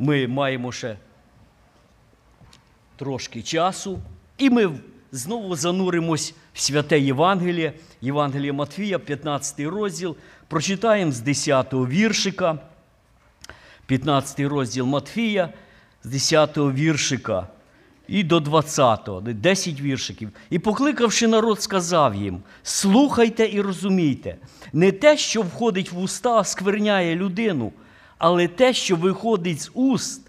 ми маємо ще трошки часу, і ми знову зануримось в святе Євангеліє, Євангеліє Матфія, 15 розділ. Прочитаємо з 10 віршика, 15 розділ Матфія, з 10 віршика і до 20, 10 віршиків. І покликавши народ, сказав їм: слухайте і розумійте, не те, що входить в уста, оскверняє людину, але те, що виходить з уст,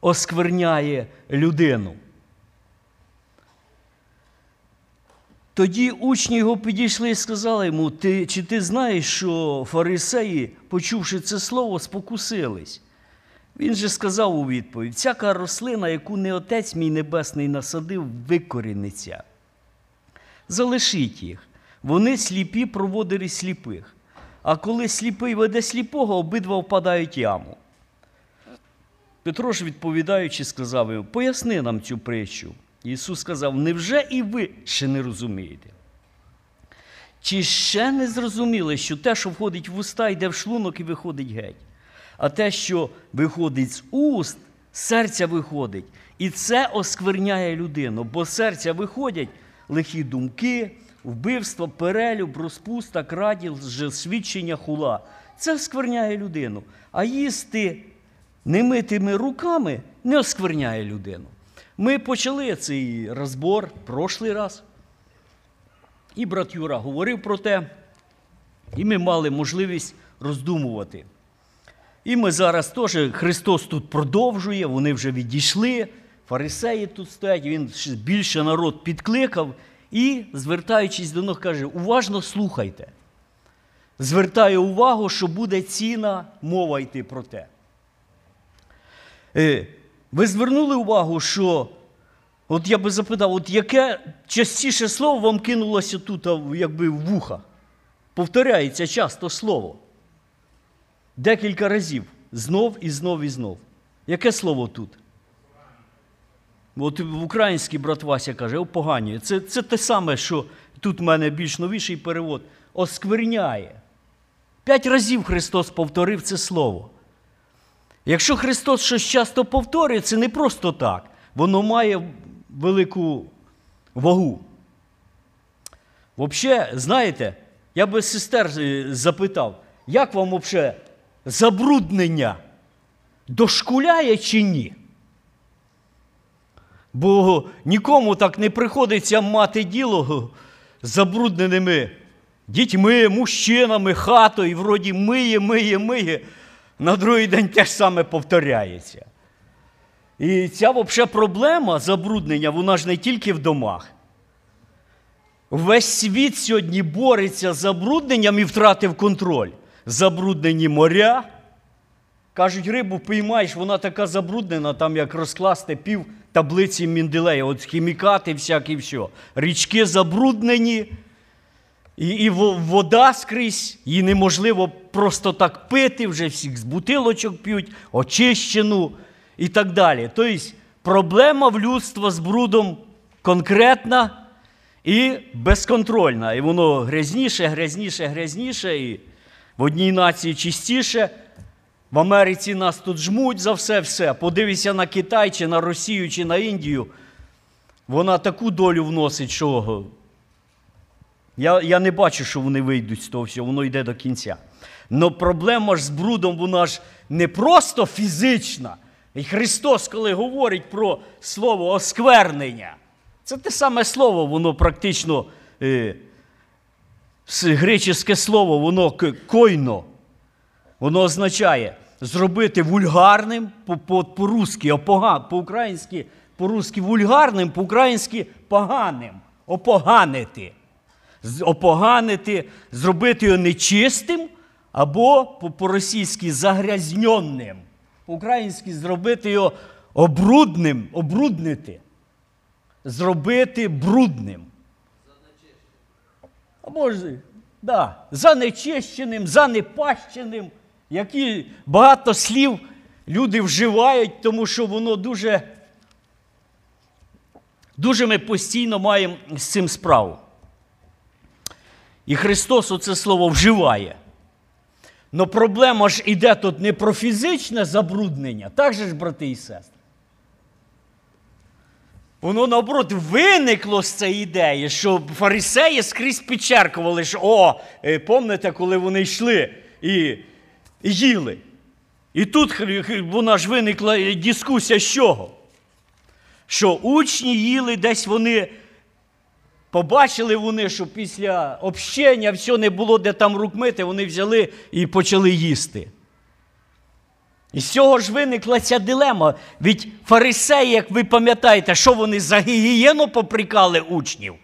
оскверняє людину. Тоді учні його підійшли і сказали йому: ти, чи ти знаєш, що фарисеї, почувши це слово, спокусились? Він же сказав у відповідь: всяка рослина, яку не Отець мій Небесний насадив, викоріниться. Залишіть їх. Вони сліпі проводили сліпих. А коли сліпий веде сліпого, обидва впадають в яму. Петро ж, відповідаючи, сказав йому: поясни нам цю притчу. Ісус сказав: невже і ви ще не розумієте? Чи ще не зрозуміли, що те, що входить в уста, йде в шлунок і виходить геть? А те, що виходить з уст, серця виходить. І це оскверняє людину, бо серця виходять лихі думки, вбивство, перелюб, розпуста, краділ, свідчення хула. Це оскверняє людину. А їсти немитими руками не оскверняє людину. Ми почали цей розбор прошлий раз. І брат Юра говорив про те, і ми мали можливість роздумувати. І ми зараз теж, Христос тут продовжує, вони вже відійшли, фарисеї тут стоять, він більше народ підкликав і, звертаючись до них, каже: уважно слухайте. Звертаю увагу, що буде ціна мова йти про те. Е, ви звернули увагу, що, от я би запитав, от яке частіше слово вам кинулося тут, якби в вуха? Повторяється часто слово. Декілька разів. Знов і знов і знов. Яке слово тут? От в українській брат Вася каже, опоганює. Це це те саме, що тут в мене більш новіший перевод. Оскверняє. П'ять разів Христос повторив це слово. Якщо Христос щось часто повторює, це не просто так. Воно має велику вагу. Взагалі, знаєте, я би сестер запитав, як вам взагалі забруднення дошкуляє чи ні? Бо нікому так не приходиться мати діло з забрудненими дітьми, мужчинами, хатою, вроді миє, миє, миє. На другий день те ж саме повторяється. І ця взагалі проблема забруднення, вона ж не тільки в домах. Весь світ сьогодні бореться з забрудненням і втратив контроль. Забруднені моря. Кажуть, рибу піймаєш, вона така забруднена, там як розкласти пів таблиці Міндилея, от хімікати, всякі все. Річки забруднені, і і вода скрізь, її неможливо просто так пити, вже всіх з бутилочок п'ють, очищену і так далі. Тобто проблема в людства з брудом конкретна і безконтрольна. І воно грязніше, грязніше, грязніше, і в одній нації чистіше. В Америці нас тут жмуть за все-все. Подивися на Китай, чи на Росію, чи на Індію. Вона таку долю вносить, що я я не бачу, що вони вийдуть з того всього, воно йде до кінця. Но проблема ж з брудом, вона ж не просто фізична. І Христос, коли говорить про слово осквернення, це те саме слово, воно практично е, греческе слово, воно койно. Воно означає зробити вульгарним по-русски, по-українськи, по-русски вульгарним, по-українськи поганим, опоганити. Опоганити, зробити його нечистим, або по-російськи загрязньонним. По-українськи зробити його обрудним, обруднити. Зробити брудним. А може, да, занечищеним, занепащеним які багато слів люди вживають, тому що воно дуже, дуже ми постійно маємо з цим справу. І Христос оце слово вживає. Но проблема ж іде тут не про фізичне забруднення, так же ж, брати і сестри. Воно, наоборот, виникло з цієї ідеї, що фарисеї скрізь підчеркували, що о, е, помните, коли вони йшли і їли. І тут вона ж виникла е, дискусія з чого? Що учні їли, десь вони побачили вони, що після общення все не було де там рук мити, вони взяли і почали їсти. І з цього ж виникла ця дилема. Від фарисеї, як ви пам'ятаєте, що вони за гігієну поприкали учнів?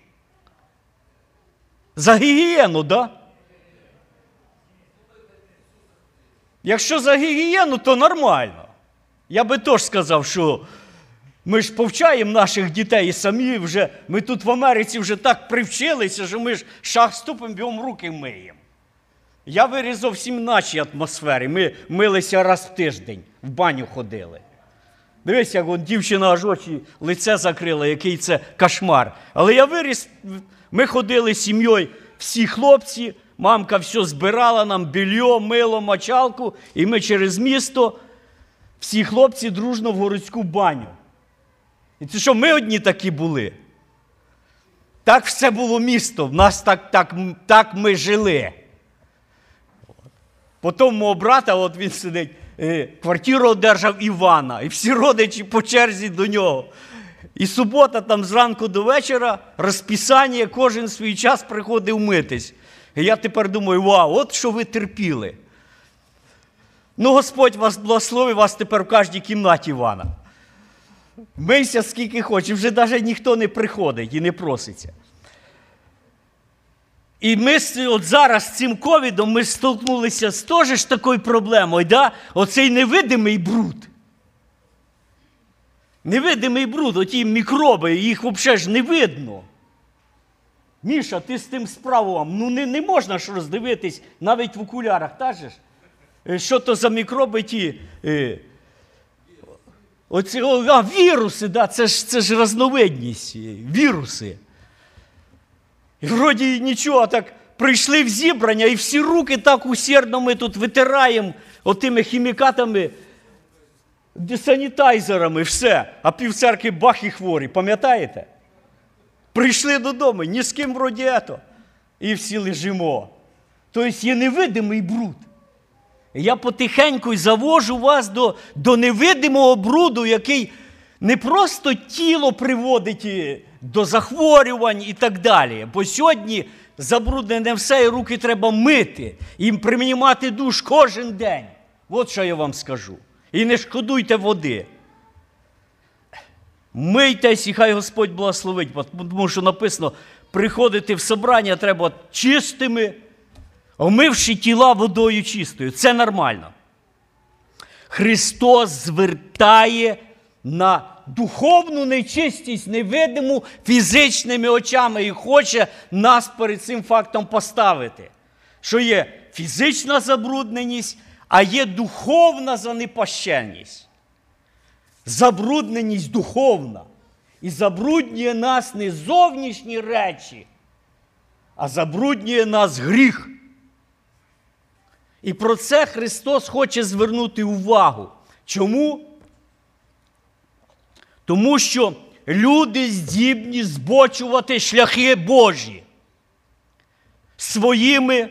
За гігієну, да? Якщо за гігієну, то нормально. Я би теж сказав, що ми ж повчаємо наших дітей і самі вже, ми тут в Америці вже так привчилися, що ми ж шаг ступимо, б'ємо руки миємо. Я виріс зовсім в нашій атмосфері. Ми милися раз в тиждень, в баню ходили. Дивись, як от дівчина аж очі лице закрила, який це кошмар. Але я виріс, ми ходили з сім'єю, всі хлопці, мамка все збирала нам більо, мило, мочалку, і ми через місто, всі хлопці дружно в городську баню. І це що, ми одні такі були? Так все було місто, в нас так, так, так ми жили. Потім мого брата, от він сидить, е, квартиру одержав Івана, і всі родичі по черзі до нього. І субота там зранку до вечора розписання, кожен свій час приходив митись. І я тепер думаю, вау, от що ви терпіли. Ну, Господь вас благословив, вас тепер в кожній кімнаті Івана. Мийся скільки хочеш, вже навіть ніхто не приходить і не проситься. І ми от зараз з цим ковідом ми столкнулися з теж такою проблемою, да? оцей невидимий бруд. Невидимий бруд, оті мікроби, їх взагалі ж не видно. Міша, ти з тим справував. Ну не, не можна ж роздивитись навіть в окулярах, та ж? Е, Що то за мікроби ті? Е, оці, о, а, віруси, да, це ж, це ж разновидність, е, віруси. І вроді нічого, так прийшли в зібрання, і всі руки так усердно ми тут витираємо отими хімікатами, санітайзерами, все. А півцеркви бах і хворі, пам'ятаєте? Прийшли додому, ні з ким вроді ето. І всі лежимо. Тобто є невидимий бруд. Я потихеньку завожу вас до, до невидимого бруду, який не просто тіло приводить до захворювань і так далі. Бо сьогодні забруднене все, і руки треба мити, їм примінімати душ кожен день. От що я вам скажу. І не шкодуйте води. Мийтесь, і хай Господь благословить, тому що написано, приходити в собрання треба чистими, омивши тіла водою чистою. Це нормально. Христос звертає на духовну нечистість, невидиму фізичними очами і хоче нас перед цим фактом поставити, що є фізична забрудненість, а є духовна занепащеність. Забрудненість духовна. І забруднює нас не зовнішні речі, а забруднює нас гріх. І про це Христос хоче звернути увагу. Чому? Тому що люди здібні збочувати шляхи Божі своїми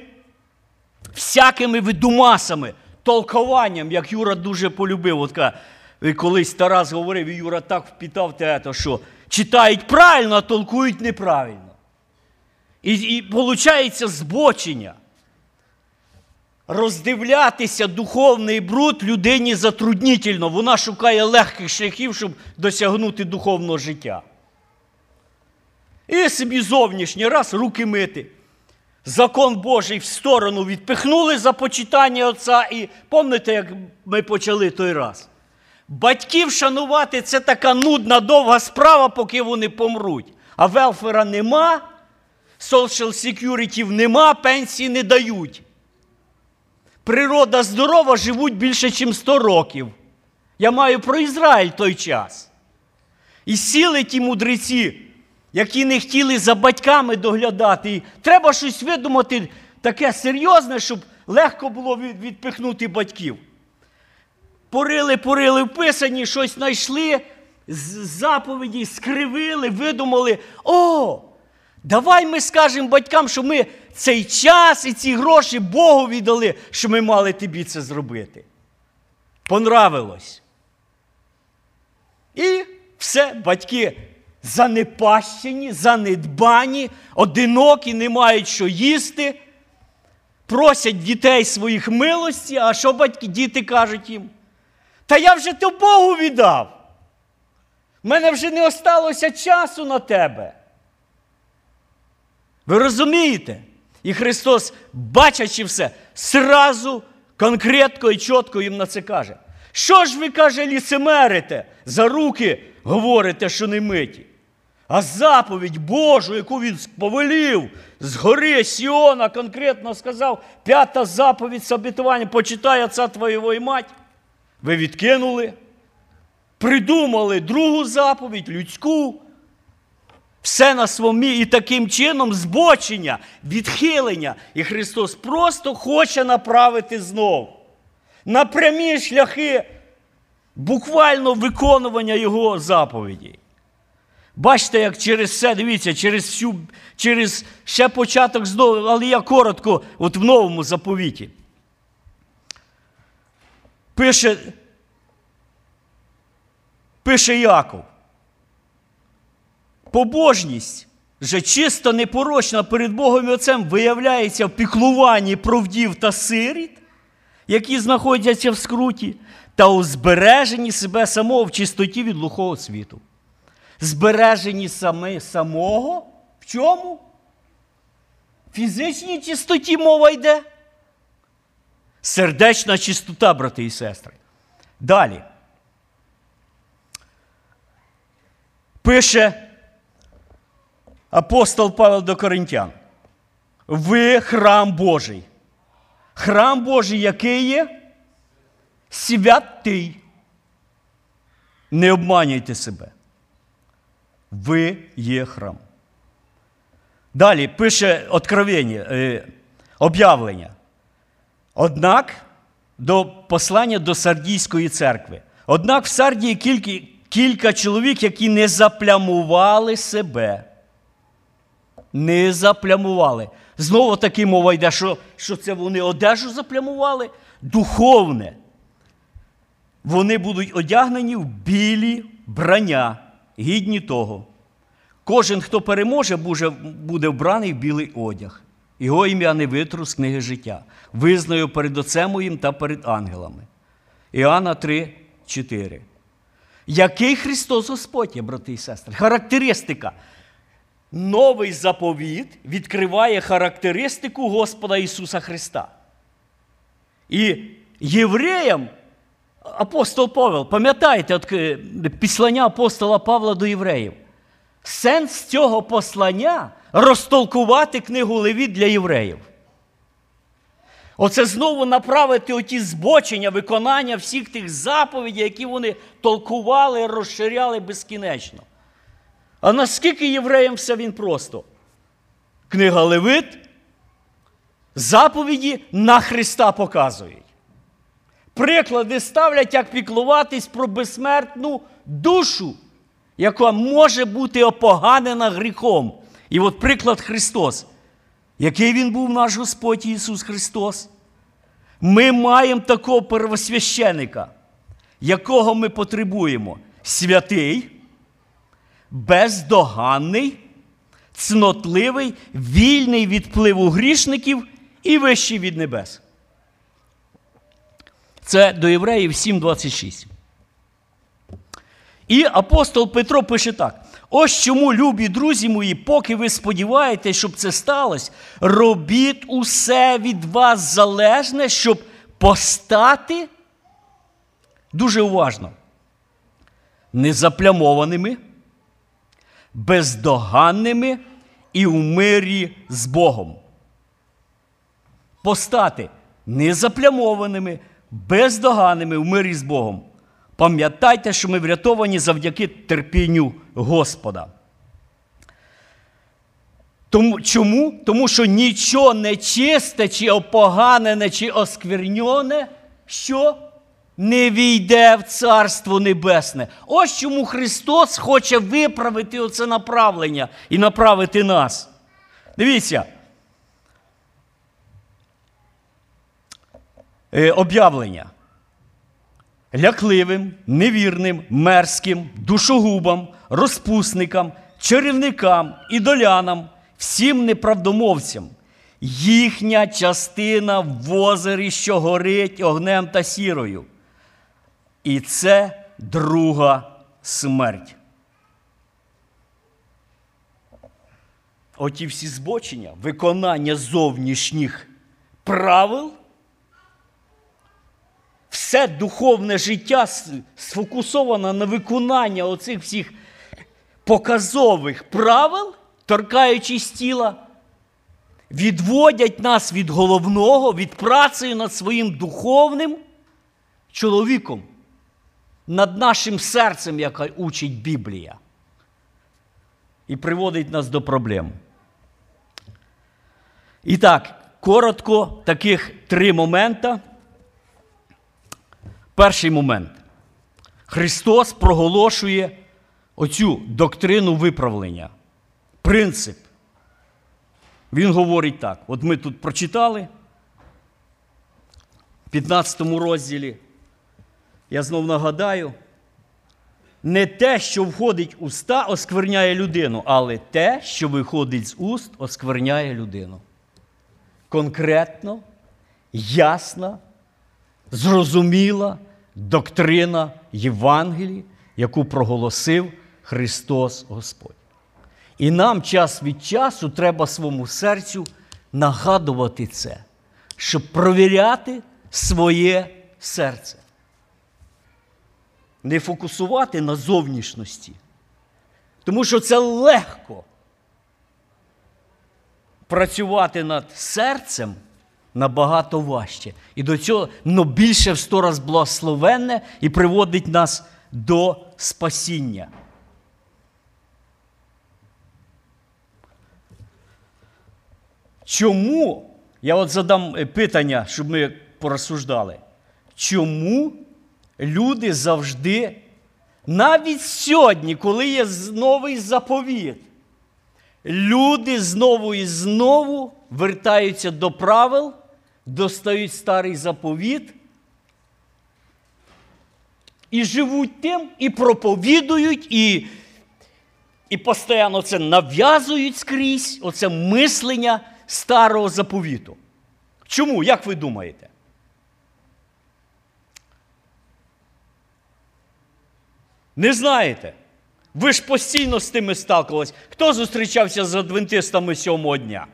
всякими видумасами, толкуванням, як Юра дуже полюбив. От ка- і колись Тарас говорив, і Юра так впітав те, що читають правильно, а толкують неправильно. І, і виходить збочення. Роздивлятися духовний бруд людині затруднітельно. Вона шукає легких шляхів, щоб досягнути духовного життя. І собі зовнішній раз руки мити. Закон Божий в сторону відпихнули за почитання Отця. І пам'ятаєте, як ми почали той раз? Батьків шанувати це така нудна, довга справа, поки вони помруть. А велфера нема, social security нема, пенсії не дають. Природа здорова, живуть більше, ніж 100 років. Я маю про Ізраїль той час. І сіли ті мудреці, які не хотіли за батьками доглядати. І треба щось видумати таке серйозне, щоб легко було відпихнути батьків. Порили, порили в писані, щось знайшли, заповіді скривили, видумали. О, давай ми скажемо батькам, що ми цей час і ці гроші Богу віддали, що ми мали тобі це зробити. Понравилось. І все, батьки занепащені, занедбані, одинокі, не мають що їсти, просять дітей своїх милості, а що батьки, діти кажуть їм? Та я вже то Богу віддав. У мене вже не осталося часу на тебе. Ви розумієте? І Христос, бачачи все, сразу конкретно і чітко їм на це каже. Що ж ви, каже, ліцемерите, за руки говорите, що не миті? А заповідь Божу, яку він повелів з гори Сіона, конкретно сказав, п'ята заповідь з обітування, почитай отця твоєго і мать. Ви відкинули, придумали другу заповідь, людську, все на своєму і таким чином збочення, відхилення. І Христос просто хоче направити знов на прямі шляхи буквально виконування Його заповідей. Бачите, як через все, дивіться, через всю, через ще початок знову, але я коротко, от в новому заповіті. Пише, пише Яков. Побожність вже чисто непорочна перед Богом і Отцем виявляється в піклуванні про вдів та сиріт, які знаходяться в скруті, та у збереженні себе самого в чистоті від лухого світу. Збережені саме самого в чому? Фізичній чистоті мова йде. Сердечна чистота, брати і сестри. Далі. Пише апостол Павел до Коринтян. Ви храм Божий. Храм Божий, який є? Святий. Не обманюйте себе. Ви є храм. Далі пише откровення, е, об'явлення. Однак до послання до Сардійської церкви. Однак в Сардії кілька, кілька чоловік, які не заплямували себе. Не заплямували. Знову таки мова йде, що, що це вони одежу заплямували, духовне. Вони будуть одягнені в білі брання, гідні того. Кожен, хто переможе, буде, вбраний в білий одяг. Його ім'я не витру з книги життя. Визнаю перед Отцем моїм та перед ангелами. Іоанна 3, 4. Який Христос Господь брати і сестри? Характеристика. Новий заповіт відкриває характеристику Господа Ісуса Христа. І євреям апостол Павел, пам'ятаєте е, післання апостола Павла до євреїв? Сенс цього послання розтолкувати книгу Левіт для євреїв. Оце знову направити оті збочення, виконання всіх тих заповідей, які вони толкували, розширяли безкінечно. А наскільки євреям все він просто? Книга Левит, заповіді на Христа показують. Приклади ставлять, як піклуватись про безсмертну душу, яка може бути опоганена гріхом. І от приклад Христос. Який він був наш Господь Ісус Христос? Ми маємо такого первосвященика, якого ми потребуємо. Святий, бездоганний, цнотливий, вільний від впливу грішників і вищий від небес. Це до Євреїв 7,26. І апостол Петро пише так: ось чому, любі друзі мої, поки ви сподіваєтесь, щоб це сталося, робіть усе від вас залежне, щоб постати дуже уважно, незаплямованими, бездоганними і в мирі з Богом. Постати незаплямованими, бездоганними в мирі з Богом. Пам'ятайте, що ми врятовані завдяки терпінню Господа. Тому, Чому? Тому що нічого нечисте, чи опоганене, чи оскверньоне, що не війде в Царство Небесне. Ось чому Христос хоче виправити оце направлення і направити нас. Дивіться. Е, об'явлення. Лякливим, невірним, мерзким, душогубам, розпусникам, чарівникам, ідолянам, всім неправдомовцям. Їхня частина в озері, що горить огнем та сірою. І це друга смерть. Оті всі збочення, виконання зовнішніх правил, все духовне життя сфокусовано на виконання оцих всіх показових правил, торкаючись тіла, відводять нас від головного, від праці над своїм духовним чоловіком, над нашим серцем, яка учить Біблія, і приводить нас до проблем. І так, коротко, таких три моменти. Перший момент. Христос проголошує оцю доктрину виправлення. Принцип. Він говорить так: от ми тут прочитали в 15 розділі. Я знов нагадаю, не те, що входить в уста, оскверняє людину, але те, що виходить з уст, оскверняє людину. Конкретно, ясна, зрозуміла доктрина Євангелії, яку проголосив Христос Господь. І нам час від часу треба своєму серцю нагадувати це, щоб провіряти своє серце. Не фокусувати на зовнішності. Тому що це легко працювати над серцем набагато важче. І до цього но більше в сто раз благословенне і приводить нас до спасіння. Чому? Я от задам е, питання, щоб ми порозсуждали. Чому люди завжди, навіть сьогодні, коли є новий заповіт, люди знову і знову вертаються до правил, достають старий заповіт і живуть тим, і проповідують, і і постійно це нав'язують скрізь, оце мислення старого заповіту. Чому? Як ви думаєте? Не знаєте? Ви ж постійно з тими сталкувалися. Хто зустрічався з адвентистами сьомого дня?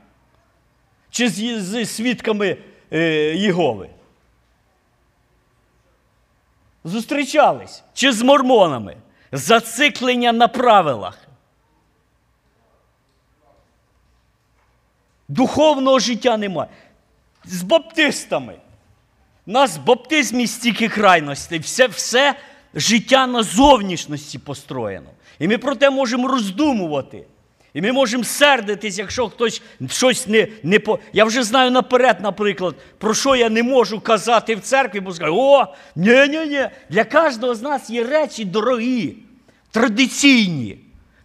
Чи з, з свідками Єгови? Зустрічались? Чи з мормонами? Зациклення на правилах. Духовного життя немає. З баптистами. У нас в баптизмі стільки крайностей. Все, все життя на зовнішності построєно. І ми про те можемо роздумувати. І ми можемо сердитись, якщо хтось щось не не по. Я вже знаю наперед, наприклад, про що я не можу казати в церкві, бо скажу, о, ні-ні-ні. Для кожного з нас є речі дорогі, традиційні,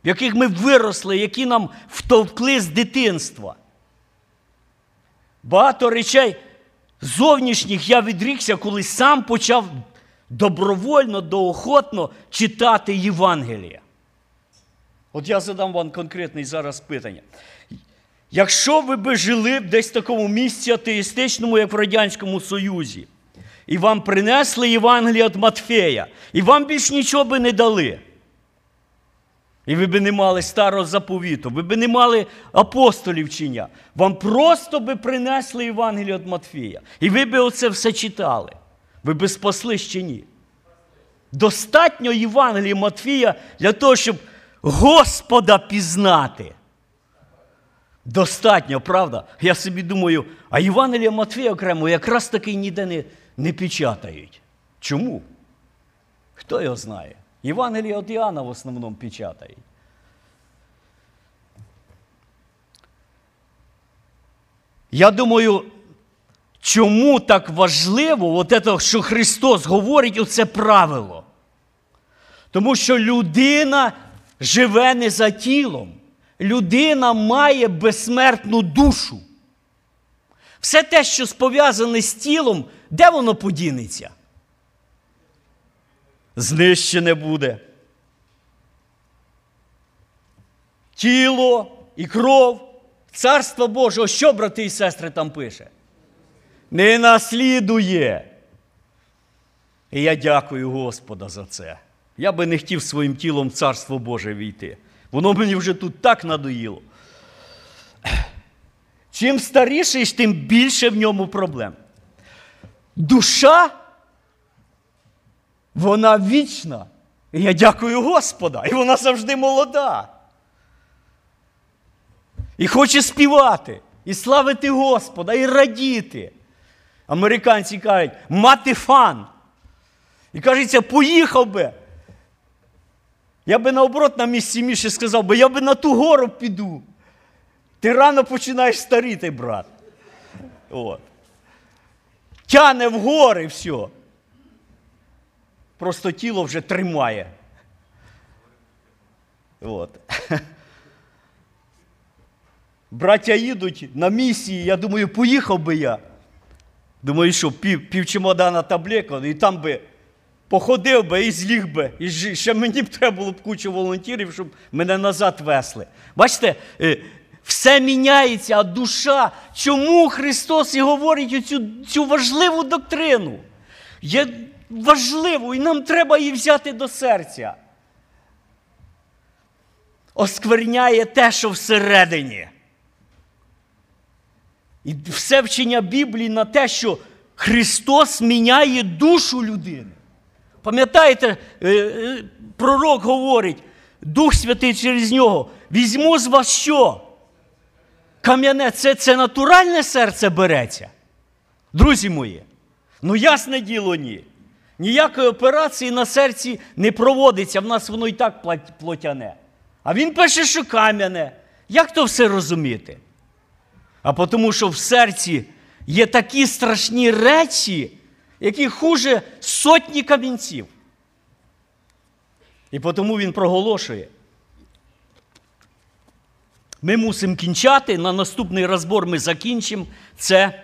в яких ми виросли, які нам втовкли з дитинства. Багато речей зовнішніх я відрікся, коли сам почав добровольно, доохотно читати Євангелія. От я задам вам конкретне зараз питання. Якщо ви би жили десь в такому місці атеїстичному, як в Радянському Союзі, і вам принесли Євангелія від Матфея, і вам більш нічого би не дали. І ви би не мали старого заповіту, ви би не мали апостолів чиня. Вам просто би принесли Євангелія від Матфея. І ви би оце все читали. Ви би спаслись чи ні? Достатньо Євангелія Матфія для того, щоб Господа пізнати. Достатньо, правда? Я собі думаю, а Євангелія Матфія окремо якраз таки ніде не, не печатають. Чому? Хто його знає? Євангелія от Іоанна в основному печатають. Я думаю, чому так важливо, от це, що Христос говорить, оце правило? Тому що людина живе не за тілом. Людина має безсмертну душу. Все те, що пов'язане з тілом, де воно подінеться? Знищене буде. Тіло і кров, царство Боже, що, брати і сестри, там пише? Не наслідує. І я дякую Господа за це. Я би не хотів своїм тілом в царство Боже війти. Воно мені вже тут так надоїло. Чим старіший, тим більше в ньому проблем. Душа, вона вічна. І я дякую Господа. І вона завжди молода. І хоче співати, і славити Господа, і радіти. Американці кажуть, мати фан. І кажеться, поїхав би. Я би наоборот на місці Міші сказав, бо я би на ту гору піду. Ти рано починаєш старіти, брат. От. Тяне в гори все. Просто тіло вже тримає. От. Браття їдуть на місії, я думаю, поїхав би я. Думаю, що пів, пів чемодана таблеток, і там би походив би і зліг би. І ще мені б треба було б кучу волонтерів, щоб мене назад весли. Бачите, е, все міняється, а душа. Чому Христос і говорить оцю цю важливу доктрину? Є важливо, і нам треба її взяти до серця. Оскверняє те, що всередині. І все вчення Біблії на те, що Христос міняє душу людини. Пам'ятаєте, е, е, пророк говорить, Дух Святий через нього, візьму з вас що? Кам'яне, це, це натуральне серце береться. Друзі мої, ну ясне діло, ні. Ніякої операції на серці не проводиться, в нас воно і так плотяне. А він пише, що кам'яне. Як то все розуміти? А тому, що в серці є такі страшні речі, які хуже сотні камінців. І тому він проголошує. Ми мусимо кінчати. На наступний розбор ми закінчимо це,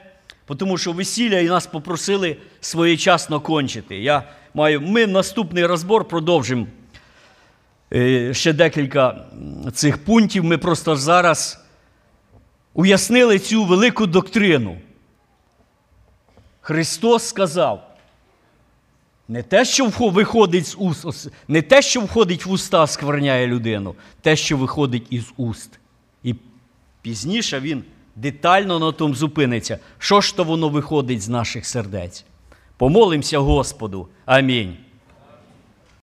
тому що весілля і нас попросили своєчасно кончити. Я маю, Ми наступний розбор продовжимо е, ще декілька цих пунктів. Ми просто зараз уяснили цю велику доктрину. Христос сказав, не те, що виходить з уст, не те, що входить в уста, скверняє людину, те, що виходить із уст. І пізніше він детально на тому зупиниться. Що ж то воно виходить з наших сердець? Помолимося Господу. Амінь.